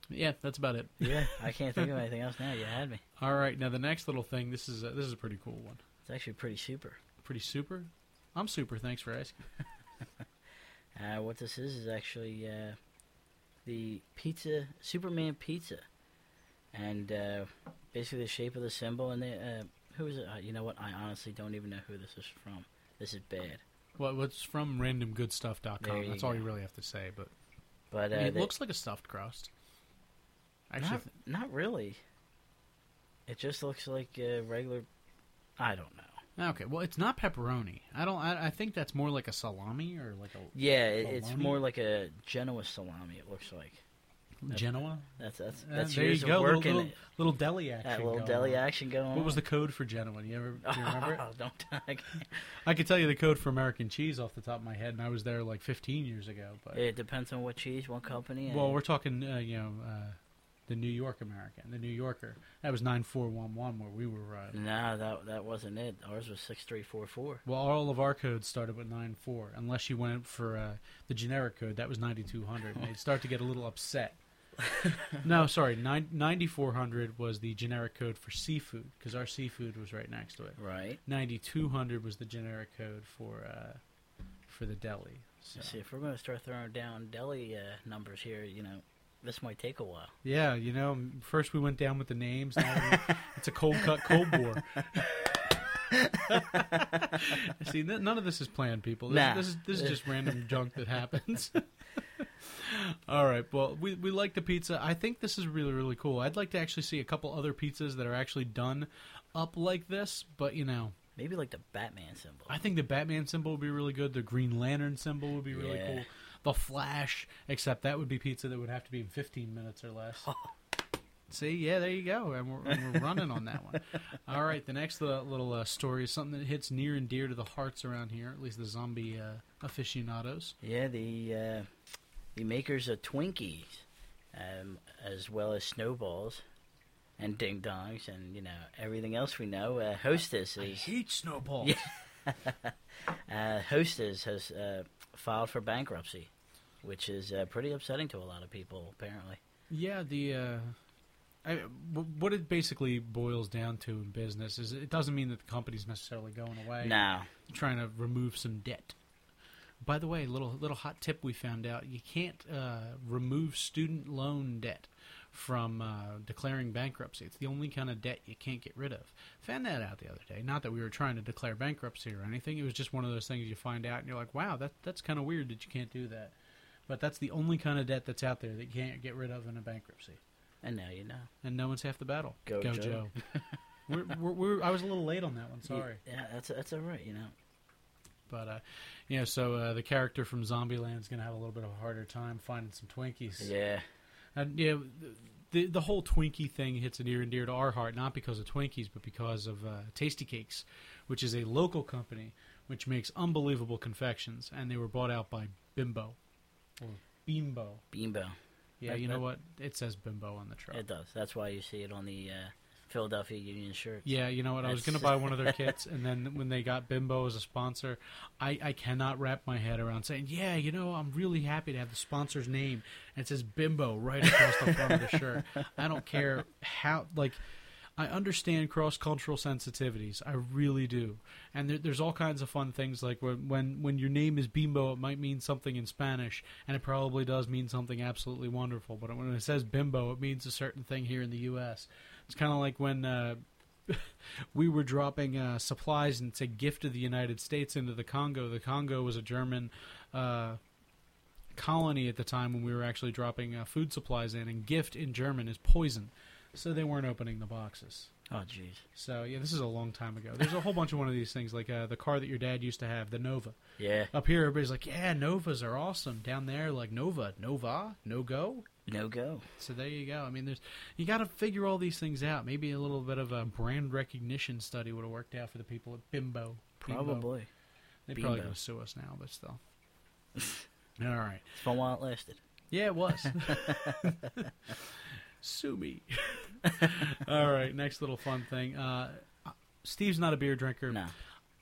[SPEAKER 2] yeah, that's about it.
[SPEAKER 3] Yeah, I can't think of [LAUGHS] anything else now. You had me.
[SPEAKER 2] All right, now the next little thing. This is a, this is a pretty cool one.
[SPEAKER 3] It's actually pretty super.
[SPEAKER 2] Pretty super. I'm super. Thanks for asking.
[SPEAKER 3] Uh, what this is is actually uh, the pizza Superman pizza, and uh, basically the shape of the symbol. And they, uh, who is it? Uh, you know what? I honestly don't even know who this is from. This is bad.
[SPEAKER 2] What what's from randomgoodstuff.com. That's all you really have to say. But
[SPEAKER 3] But
[SPEAKER 2] I
[SPEAKER 3] uh,
[SPEAKER 2] mean, it
[SPEAKER 3] they-
[SPEAKER 2] looks like a stuffed crust. Actually,
[SPEAKER 3] not, not really. It just looks like a regular. I don't know.
[SPEAKER 2] Okay, well, it's not pepperoni. I don't. I, I think that's more like a salami or like a
[SPEAKER 3] Yeah, it, it's
[SPEAKER 2] Salami?
[SPEAKER 3] more like a Genoa salami. It looks like
[SPEAKER 2] Genoa.
[SPEAKER 3] that's that's
[SPEAKER 2] Uh,
[SPEAKER 3] that's
[SPEAKER 2] there you go. Little,
[SPEAKER 3] working.
[SPEAKER 2] little, little deli action.
[SPEAKER 3] that little deli
[SPEAKER 2] on.
[SPEAKER 3] action going on.
[SPEAKER 2] What was the code for Genoa? Do you ever do you [LAUGHS] remember it?
[SPEAKER 3] Oh, don't. I
[SPEAKER 2] I could tell you the code for American cheese off the top of my head, and I was there like 15 years ago. But
[SPEAKER 3] It depends on what cheese, what company.
[SPEAKER 2] well, we're talking, uh, you know, uh, the New York American, the New Yorker. That was 9411 where we were. Uh,
[SPEAKER 3] no, that that wasn't it. Ours was six three four four.
[SPEAKER 2] well, all of our codes started with 94, unless you went for uh, the generic code. That was 9200. and they'd start to get a little upset. [LAUGHS] no, sorry, nine- 9400 was the generic code for seafood because our seafood was right next to it.
[SPEAKER 3] Right.
[SPEAKER 2] 9200 was the generic code for uh, for the deli. So.
[SPEAKER 3] See, if we're going to start throwing down deli uh, numbers here, you know, this might take a while.
[SPEAKER 2] Yeah, you know, first we went down with the names. Now [LAUGHS] it's a cold cut, cold bore. [LAUGHS] [LAUGHS] See, none of this is planned, people. This,
[SPEAKER 3] Nah.
[SPEAKER 2] this is this is just random junk that happens. All right. Well, we we like the pizza. I think this is really really cool. I'd like to actually see a couple other pizzas that are actually done up like this. But you know,
[SPEAKER 3] Maybe like the Batman symbol.
[SPEAKER 2] I think the Batman symbol would be really good. The Green Lantern symbol would be really
[SPEAKER 3] Yeah.
[SPEAKER 2] cool. The Flash, except that would be pizza that would have to be 15 minutes or less. See, yeah, there you go, and we're, and we're running on that one. [LAUGHS] All right, the next uh, little uh, story is something that hits near and dear to the hearts around here, at least the zombie uh, aficionados.
[SPEAKER 3] Yeah, the uh, the makers of Twinkies, um, as well as Sno Balls and Ding Dongs, and you know everything else we know. Uh, Hostess is
[SPEAKER 2] hate snowballs. [LAUGHS]
[SPEAKER 3] Yeah. [LAUGHS] uh, Hostess has uh, filed for bankruptcy, which is uh, pretty upsetting to a lot of people. Apparently,
[SPEAKER 2] Yeah, the uh, I, what it basically boils down to in business is it doesn't mean that the company's necessarily going away.
[SPEAKER 3] now
[SPEAKER 2] trying to remove some debt. By the way, little little hot tip we found out: you can't uh, remove student loan debt from uh, declaring bankruptcy. It's the only kind of debt you can't get rid of. Found that out the other day. Not that we were trying to declare bankruptcy or anything. It was just one of those things you find out and you're like, "Wow, that that's kind of weird that you can't do that." But that's the only kind of debt that's out there that you can't get rid of in a bankruptcy.
[SPEAKER 3] and now you know.
[SPEAKER 2] And no one's half the battle.
[SPEAKER 3] Go,
[SPEAKER 2] Joe.
[SPEAKER 3] Joe. [LAUGHS]
[SPEAKER 2] we're, we're, we're, I was a little late on that one. Sorry.
[SPEAKER 3] Yeah, that's that's all right. You know.
[SPEAKER 2] But uh, you know, so uh, the character from Zombieland is going to have a little bit of a harder time finding some Twinkies.
[SPEAKER 3] Yeah.
[SPEAKER 2] And yeah, the the whole Twinkie thing hits near and dear to our heart, not because of Twinkies, but because of uh, Tastykakes, which is a local company which makes unbelievable confections, and they were bought out by Bimbo. Or Bimbo.
[SPEAKER 3] Bimbo.
[SPEAKER 2] Yeah,
[SPEAKER 3] That-
[SPEAKER 2] you know
[SPEAKER 3] that-
[SPEAKER 2] what? It says Bimbo on the truck.
[SPEAKER 3] It does. That's why you see it on the uh, Philadelphia Union shirts.
[SPEAKER 2] Yeah, you know what? I was going to buy one of their [LAUGHS] kits, and then when they got Bimbo as a sponsor, I, I cannot wrap my head around saying, yeah, you know, I'm really happy to have the sponsor's name. And it says Bimbo right across the front of the shirt. I don't care how, like, I understand cross cultural sensitivities. I really do. And there, there's all kinds of fun things like when, when when your name is Bimbo, it might mean something in Spanish, and it probably does mean something absolutely wonderful. But when it says Bimbo, it means a certain thing here in the U.S. It's kind of like when uh, [LAUGHS] we were dropping uh, supplies and a gift of the United States into the Congo. The Congo was a German uh, colony at the time when we were actually dropping uh, food supplies in, and gift in German is poison. So they weren't opening the boxes.
[SPEAKER 3] Oh, jeez.
[SPEAKER 2] So yeah, this is a long time ago. There's a whole bunch of one of these things, like uh, the car that your dad used to have, the Nova.
[SPEAKER 3] Yeah.
[SPEAKER 2] Up here, everybody's like, "Yeah, Novas are awesome." Down there, like Nova, Nova, no go.
[SPEAKER 3] No go.
[SPEAKER 2] So there you go. I mean, there's you got to figure all these things out. Maybe a little bit of a brand recognition study would have worked out for the people at Bimbo. Bimbo.
[SPEAKER 3] Probably.
[SPEAKER 2] They probably
[SPEAKER 3] Bimbo.
[SPEAKER 2] to sue us now, but still. [LAUGHS] all right.
[SPEAKER 3] It's fun while it lasted.
[SPEAKER 2] Yeah, it was. [LAUGHS] [LAUGHS] Sue me. [LAUGHS] All right, next little fun thing. Uh, Steve's not a beer drinker.
[SPEAKER 3] No.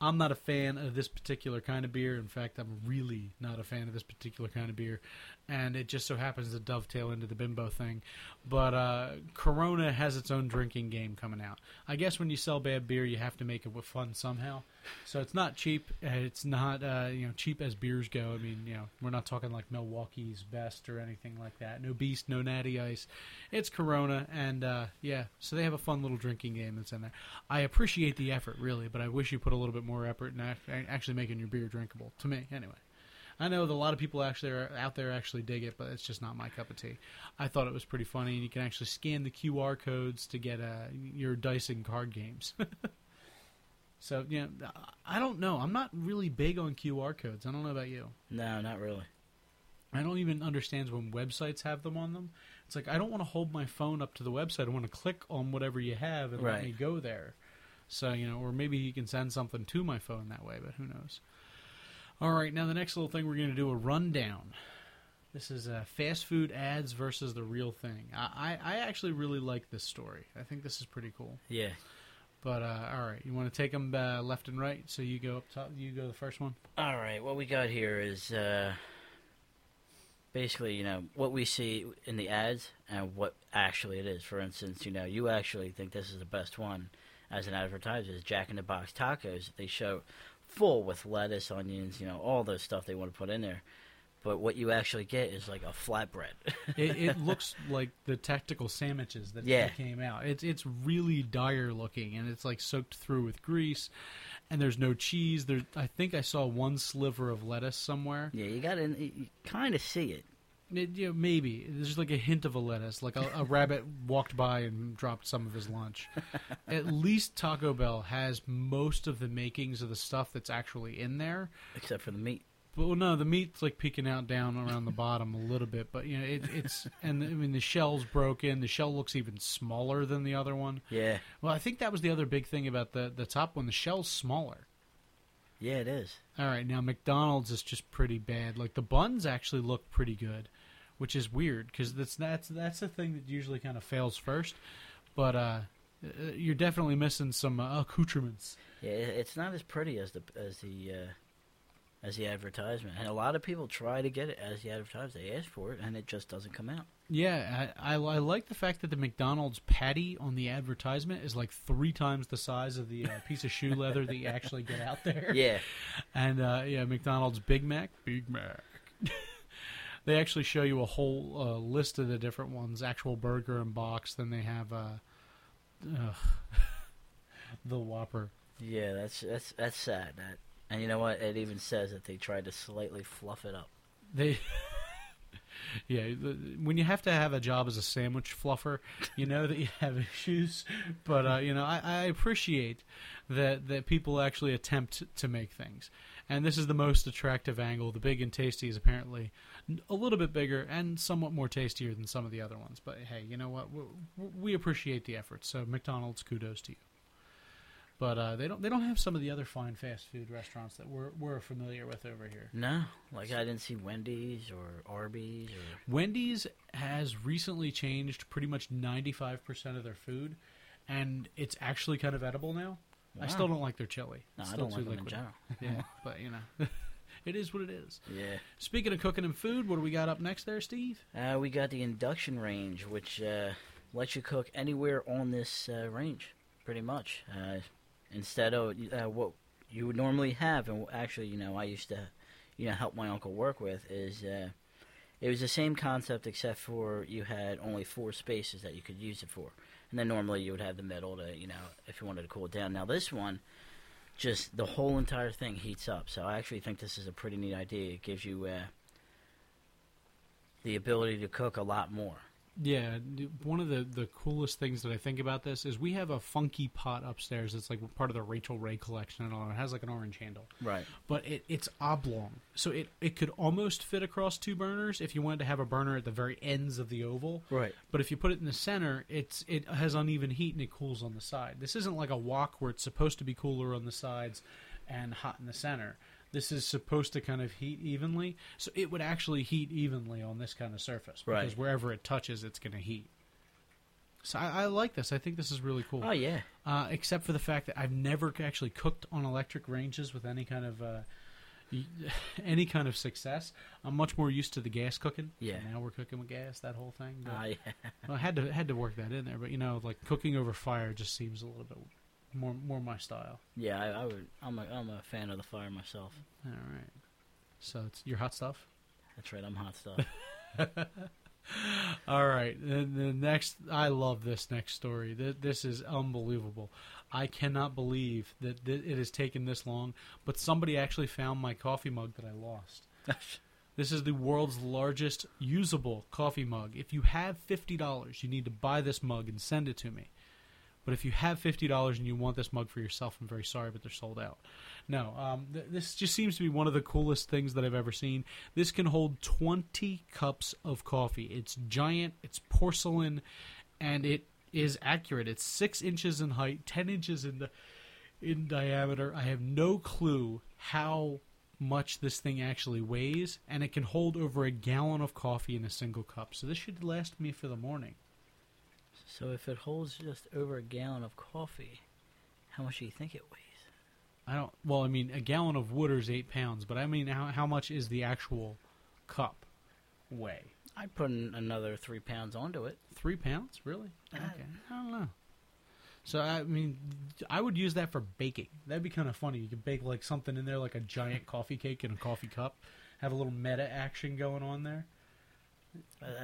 [SPEAKER 2] I'm not a fan of this particular kind of beer. In fact, I'm really not a fan of this particular kind of beer. And it just so happens to dovetail into the bimbo thing. But uh, Corona has its own drinking game coming out. I guess when you sell bad beer, you have to make it fun somehow. So it's not cheap. It's not uh, you know cheap as beers go. I mean, you know, we're not talking like Milwaukee's Best or anything like that. No Beast, no Natty Ice. It's Corona, and uh, yeah, so they have a fun little drinking game that's in there. I appreciate the effort, really, but I wish you put a little bit more effort in actually making your beer drinkable. To me, anyway. I know that a lot of people actually are out there actually dig it, but it's just not my cup of tea. I thought it was pretty funny, and you can actually scan the QR codes to get uh, your dice and card games. [LAUGHS] so yeah, I don't know. I'm not really big on QR codes. I don't know about you.
[SPEAKER 3] No, not really.
[SPEAKER 2] I don't even understand when websites have them on them. It's like I don't want to hold my phone up to the website. I want to click on whatever you have and let me go there. So you know, or maybe you can send something to my phone that way, but who knows? All right, now the next little thing we're going to do a rundown. This is uh, fast food ads versus the real thing. I, I, I actually really like this story. I think this is pretty cool.
[SPEAKER 3] Yeah.
[SPEAKER 2] But uh, all right, you want to take them uh, left and right? So you go up top. You go the first one.
[SPEAKER 3] All right. What we got here is uh, basically, you know, what we see in the ads and what actually it is. For instance, you know, you actually think this is the best one as an advertiser is Jack in the Box tacos. They show full with lettuce, onions, you know, all the stuff they want to put in there. But what you actually get is like a flatbread. [LAUGHS]
[SPEAKER 2] it, it [LAUGHS] looks like the tactical sandwiches that,
[SPEAKER 3] Yeah.
[SPEAKER 2] came out. It's it's really dire looking, and it's like soaked through with grease. And there's no cheese. There, I think I saw one sliver of lettuce somewhere.
[SPEAKER 3] yeah, you got to kind of see it.
[SPEAKER 2] You know, maybe there's like a hint of a lettuce, like a, a [LAUGHS] rabbit walked by and dropped some of his lunch. [LAUGHS] At least Taco Bell has most of the makings of the stuff that's actually in there.
[SPEAKER 3] Except for the meat.
[SPEAKER 2] But well, no, the meat's like peeking out down around the bottom a little bit, but you know it, it's and I mean the shell's broken. The shell looks even smaller than the other one.
[SPEAKER 3] Yeah,
[SPEAKER 2] Well, I think that was the other big thing about the the top one. The shell's smaller.
[SPEAKER 3] yeah, it is.
[SPEAKER 2] All right, now McDonald's is just pretty bad. Like the buns actually look pretty good, which is weird because that's that's that's the thing that usually kind of fails first. But uh, uh, you're definitely missing some uh, accoutrements.
[SPEAKER 3] Yeah, it's not as pretty as the as the uh, as the advertisement, and a lot of people try to get it as the advertisement. They ask for it, and it just doesn't come out.
[SPEAKER 2] Yeah, I, I, I like the fact that the McDonald's patty on the advertisement is like three times the size of the uh, piece of shoe leather that you actually get out there.
[SPEAKER 3] Yeah, [LAUGHS]
[SPEAKER 2] And uh, yeah, McDonald's Big Mac, Big Mac. [LAUGHS] they actually show you a whole uh, list of the different ones, actual burger and box. Then they have uh, [LAUGHS] the Whopper.
[SPEAKER 3] yeah, that's that's that's sad. That, and you know what? It even says that they tried to slightly fluff it up.
[SPEAKER 2] They. [LAUGHS] Yeah, the- when you have to have a job as a sandwich fluffer, you know that you have [LAUGHS] issues. But uh, you know, I, I appreciate that that people actually attempt to make things. And this is the most attractive angle. The big and tasty is apparently a little bit bigger and somewhat more tastier than some of the other ones. But hey, you know what? We, we appreciate the effort. So McDonald's, kudos to you. But uh, they don't they don't have some of the other fine fast food restaurants that we're we're familiar with over here.
[SPEAKER 3] No, like I didn't see Wendy's or Arby's or
[SPEAKER 2] Wendy's has recently changed pretty much 95% of their food, and it's actually kind of edible now. I still don't like their chili.
[SPEAKER 3] no, I don't like them in general.
[SPEAKER 2] Yeah, [LAUGHS] but you know, it is what it is.
[SPEAKER 3] Yeah.
[SPEAKER 2] Speaking of cooking and food, what do we got up next there, Steve?
[SPEAKER 3] Uh, we got the induction range, which uh, lets you cook anywhere on this uh, range, pretty much. Uh, instead of uh, what you would normally have, and actually, you know, I used to, you know, help my uncle work with is uh, it was the same concept except for you had only four spaces that you could use it for, and then normally you would have the middle to, you know, if you wanted to cool it down. Now this one. Just the whole entire thing heats up, so I actually think this is a pretty neat idea. It gives you uh, the ability to cook a lot more.
[SPEAKER 2] Yeah, one of the, the coolest things that I think about this is we have a funky pot upstairs. It's like part of the Rachael Ray collection and all. It has like an orange handle,
[SPEAKER 3] Right.
[SPEAKER 2] but it, it's oblong, so it, it could almost fit across two burners if you wanted to have a burner at the very ends of the oval.
[SPEAKER 3] Right.
[SPEAKER 2] But if you put it in the center, it's it has uneven heat and it cools on the side. This isn't like a wok where it's supposed to be cooler on the sides and hot in the center. This is supposed to kind of heat evenly, so it would actually heat evenly on this kind of surface because
[SPEAKER 3] Right.
[SPEAKER 2] wherever it touches, it's going to heat. So I, I like this. I think this is really cool.
[SPEAKER 3] Oh yeah.
[SPEAKER 2] Uh, except for the fact that I've never actually cooked on electric ranges with any kind of uh, [LAUGHS] any kind of success. I'm much more used to the gas cooking.
[SPEAKER 3] Yeah.
[SPEAKER 2] Now we're cooking with gas, that whole thing. But-
[SPEAKER 3] Oh yeah. [LAUGHS]
[SPEAKER 2] well, I had to had to work that in there, but you know, like cooking over fire just seems a little bit more more my style.
[SPEAKER 3] Yeah. I, I would. I'm a. I'm a fan of the fire myself.
[SPEAKER 2] All right. So it's your hot stuff.
[SPEAKER 3] That's right. I'm hot stuff. [LAUGHS]
[SPEAKER 2] All right. The, the next, I love this next story. Th- This is unbelievable. I cannot believe that th- it has taken this long, but somebody actually found my coffee mug that I lost. [LAUGHS] This is the world's largest usable coffee mug. If you have fifty dollars, you need to buy this mug and send it to me. But if you have fifty dollars and you want this mug for yourself, I'm very sorry, but they're sold out. No, um, th- this just seems to be one of the coolest things that I've ever seen. This can hold twenty cups of coffee. It's giant. It's porcelain, and it is accurate. It's six inches in height, ten inches in the in diameter. I have no clue how much this thing actually weighs, and it can hold over a gallon of coffee in a single cup. So this should last me for the morning.
[SPEAKER 3] So if it holds just over a gallon of coffee, how much do you think it weighs?
[SPEAKER 2] I don't. Well, I mean, a gallon of water is eight pounds, but I mean, how how much is the actual cup weigh?
[SPEAKER 3] I'd put another three pounds onto it.
[SPEAKER 2] Three pounds, really?
[SPEAKER 3] Uh,
[SPEAKER 2] Okay, I don't know. So I mean, I would use that for baking. That'd be kind of funny. You could bake like something in there, like a giant coffee cake in a coffee cup. Have a little meta action going on there.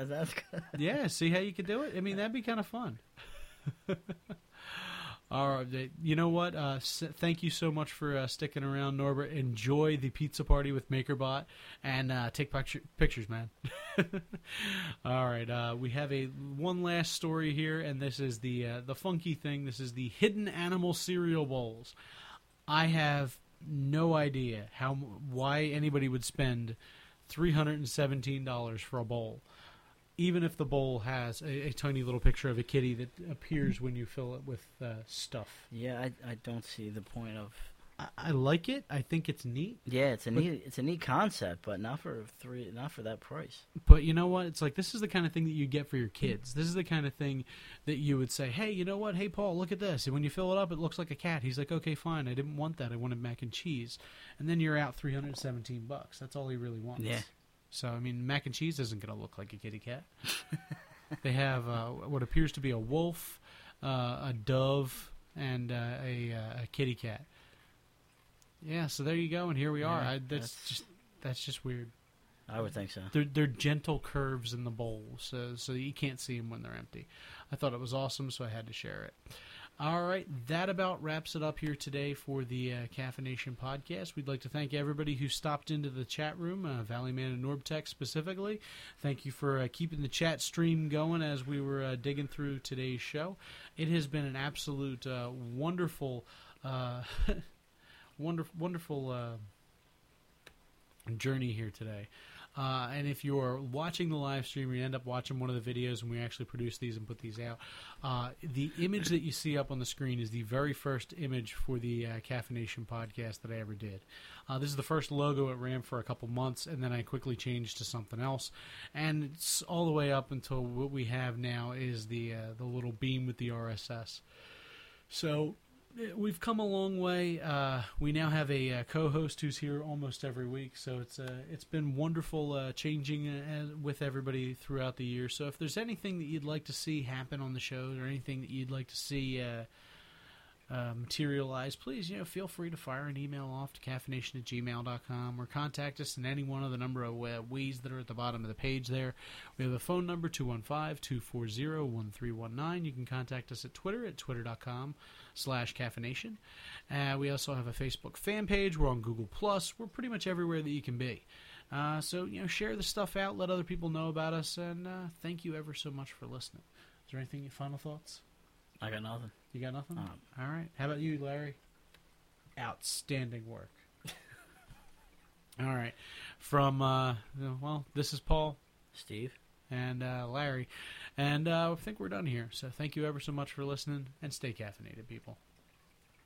[SPEAKER 3] That's good.
[SPEAKER 2] yeah, see how you could do it? I mean, that'd be kind of fun. [LAUGHS] All right, you know what? Uh, s- thank you so much for uh, sticking around, Norbert. Enjoy the pizza party with MakerBot and uh, take picture- pictures, man. [LAUGHS] All right, uh, we have a one last story here, and this is the uh, the funky thing. This is the hidden animal cereal bowls. I have no idea how why anybody would spend three hundred and seventeen dollars for a bowl even if the bowl has a, a tiny little picture of a kitty that appears when you fill it with uh, stuff.
[SPEAKER 3] Yeah, I, I don't see the point of.
[SPEAKER 2] I, I like it. I think it's neat.
[SPEAKER 3] Yeah, it's a
[SPEAKER 2] But-
[SPEAKER 3] neat it's a neat concept, but not for three not for that price.
[SPEAKER 2] But you know what? It's like this is the kind of thing that you get for your kids. This is the kind of thing that you would say, "Hey, you know what? Hey, Paul, look at this." And when you fill it up, it looks like a cat. He's like, "Okay, fine. I didn't want that. I wanted mac and cheese." And then you're out 317 bucks. That's all he really wants.
[SPEAKER 3] Yeah.
[SPEAKER 2] So I mean, mac and cheese isn't going to look like a kitty cat. [LAUGHS] they have uh, what appears to be a wolf, uh, a dove, and uh, a, uh, a kitty cat. Yeah, so there you go, and here we are.
[SPEAKER 3] Yeah,
[SPEAKER 2] I, that's,
[SPEAKER 3] that's-
[SPEAKER 2] just that's just weird.
[SPEAKER 3] I would think so.
[SPEAKER 2] They're they're gentle curves in the bowl, so so you can't see them when they're empty. I thought it was awesome, so I had to share it. All right, that about wraps it up here today for the uh, CaffiNation podcast. We'd like to thank everybody who stopped into the chat room, uh, Valleyman and Norbtech specifically. Thank you for uh, keeping the chat stream going as we were uh, digging through today's show. It has been an absolute uh, wonderful, uh, [LAUGHS] wonderful, wonderful uh, journey here today. Uh, and if you're watching the live stream, you end up watching one of the videos, and we actually produce these and put these out. Uh, the image that you see up on the screen is the very first image for the uh, CaffiNation podcast that I ever did. Uh, this is the first logo it ran for a couple months, and then I quickly changed to something else. And it's all the way up until what we have now is the uh, the little beam with the RSS. So we've come a long way. Uh, we now have a, uh co-host who's here almost every week, so it's uh, it's been wonderful uh, changing uh, with everybody throughout the year. So if there's anything that you'd like to see happen on the show, or anything that you'd like to see uh, materialize, please you know feel free to fire an email off to caffeination at gmail.com or contact us in any one of the number of ways that are at the bottom of the page there. We have a phone number 215-240-1319. You can contact us at Twitter at twitter.com slash caffeination. Uh, we also have a Facebook fan page. We're on Google Plus. We're pretty much everywhere that you can be. Uh, so you know, share the stuff out, let other people know about us, and uh, thank you ever so much for listening. Is there anything? Final thoughts?
[SPEAKER 3] I got nothing.
[SPEAKER 2] You got nothing?
[SPEAKER 3] Um,
[SPEAKER 2] All right. How about you, Larry? Outstanding work. [LAUGHS] All right. From uh, well, this is Paul
[SPEAKER 3] Steve.
[SPEAKER 2] And uh, Larry, and uh, I think we're done here. So thank you ever so much for listening, and stay caffeinated, people.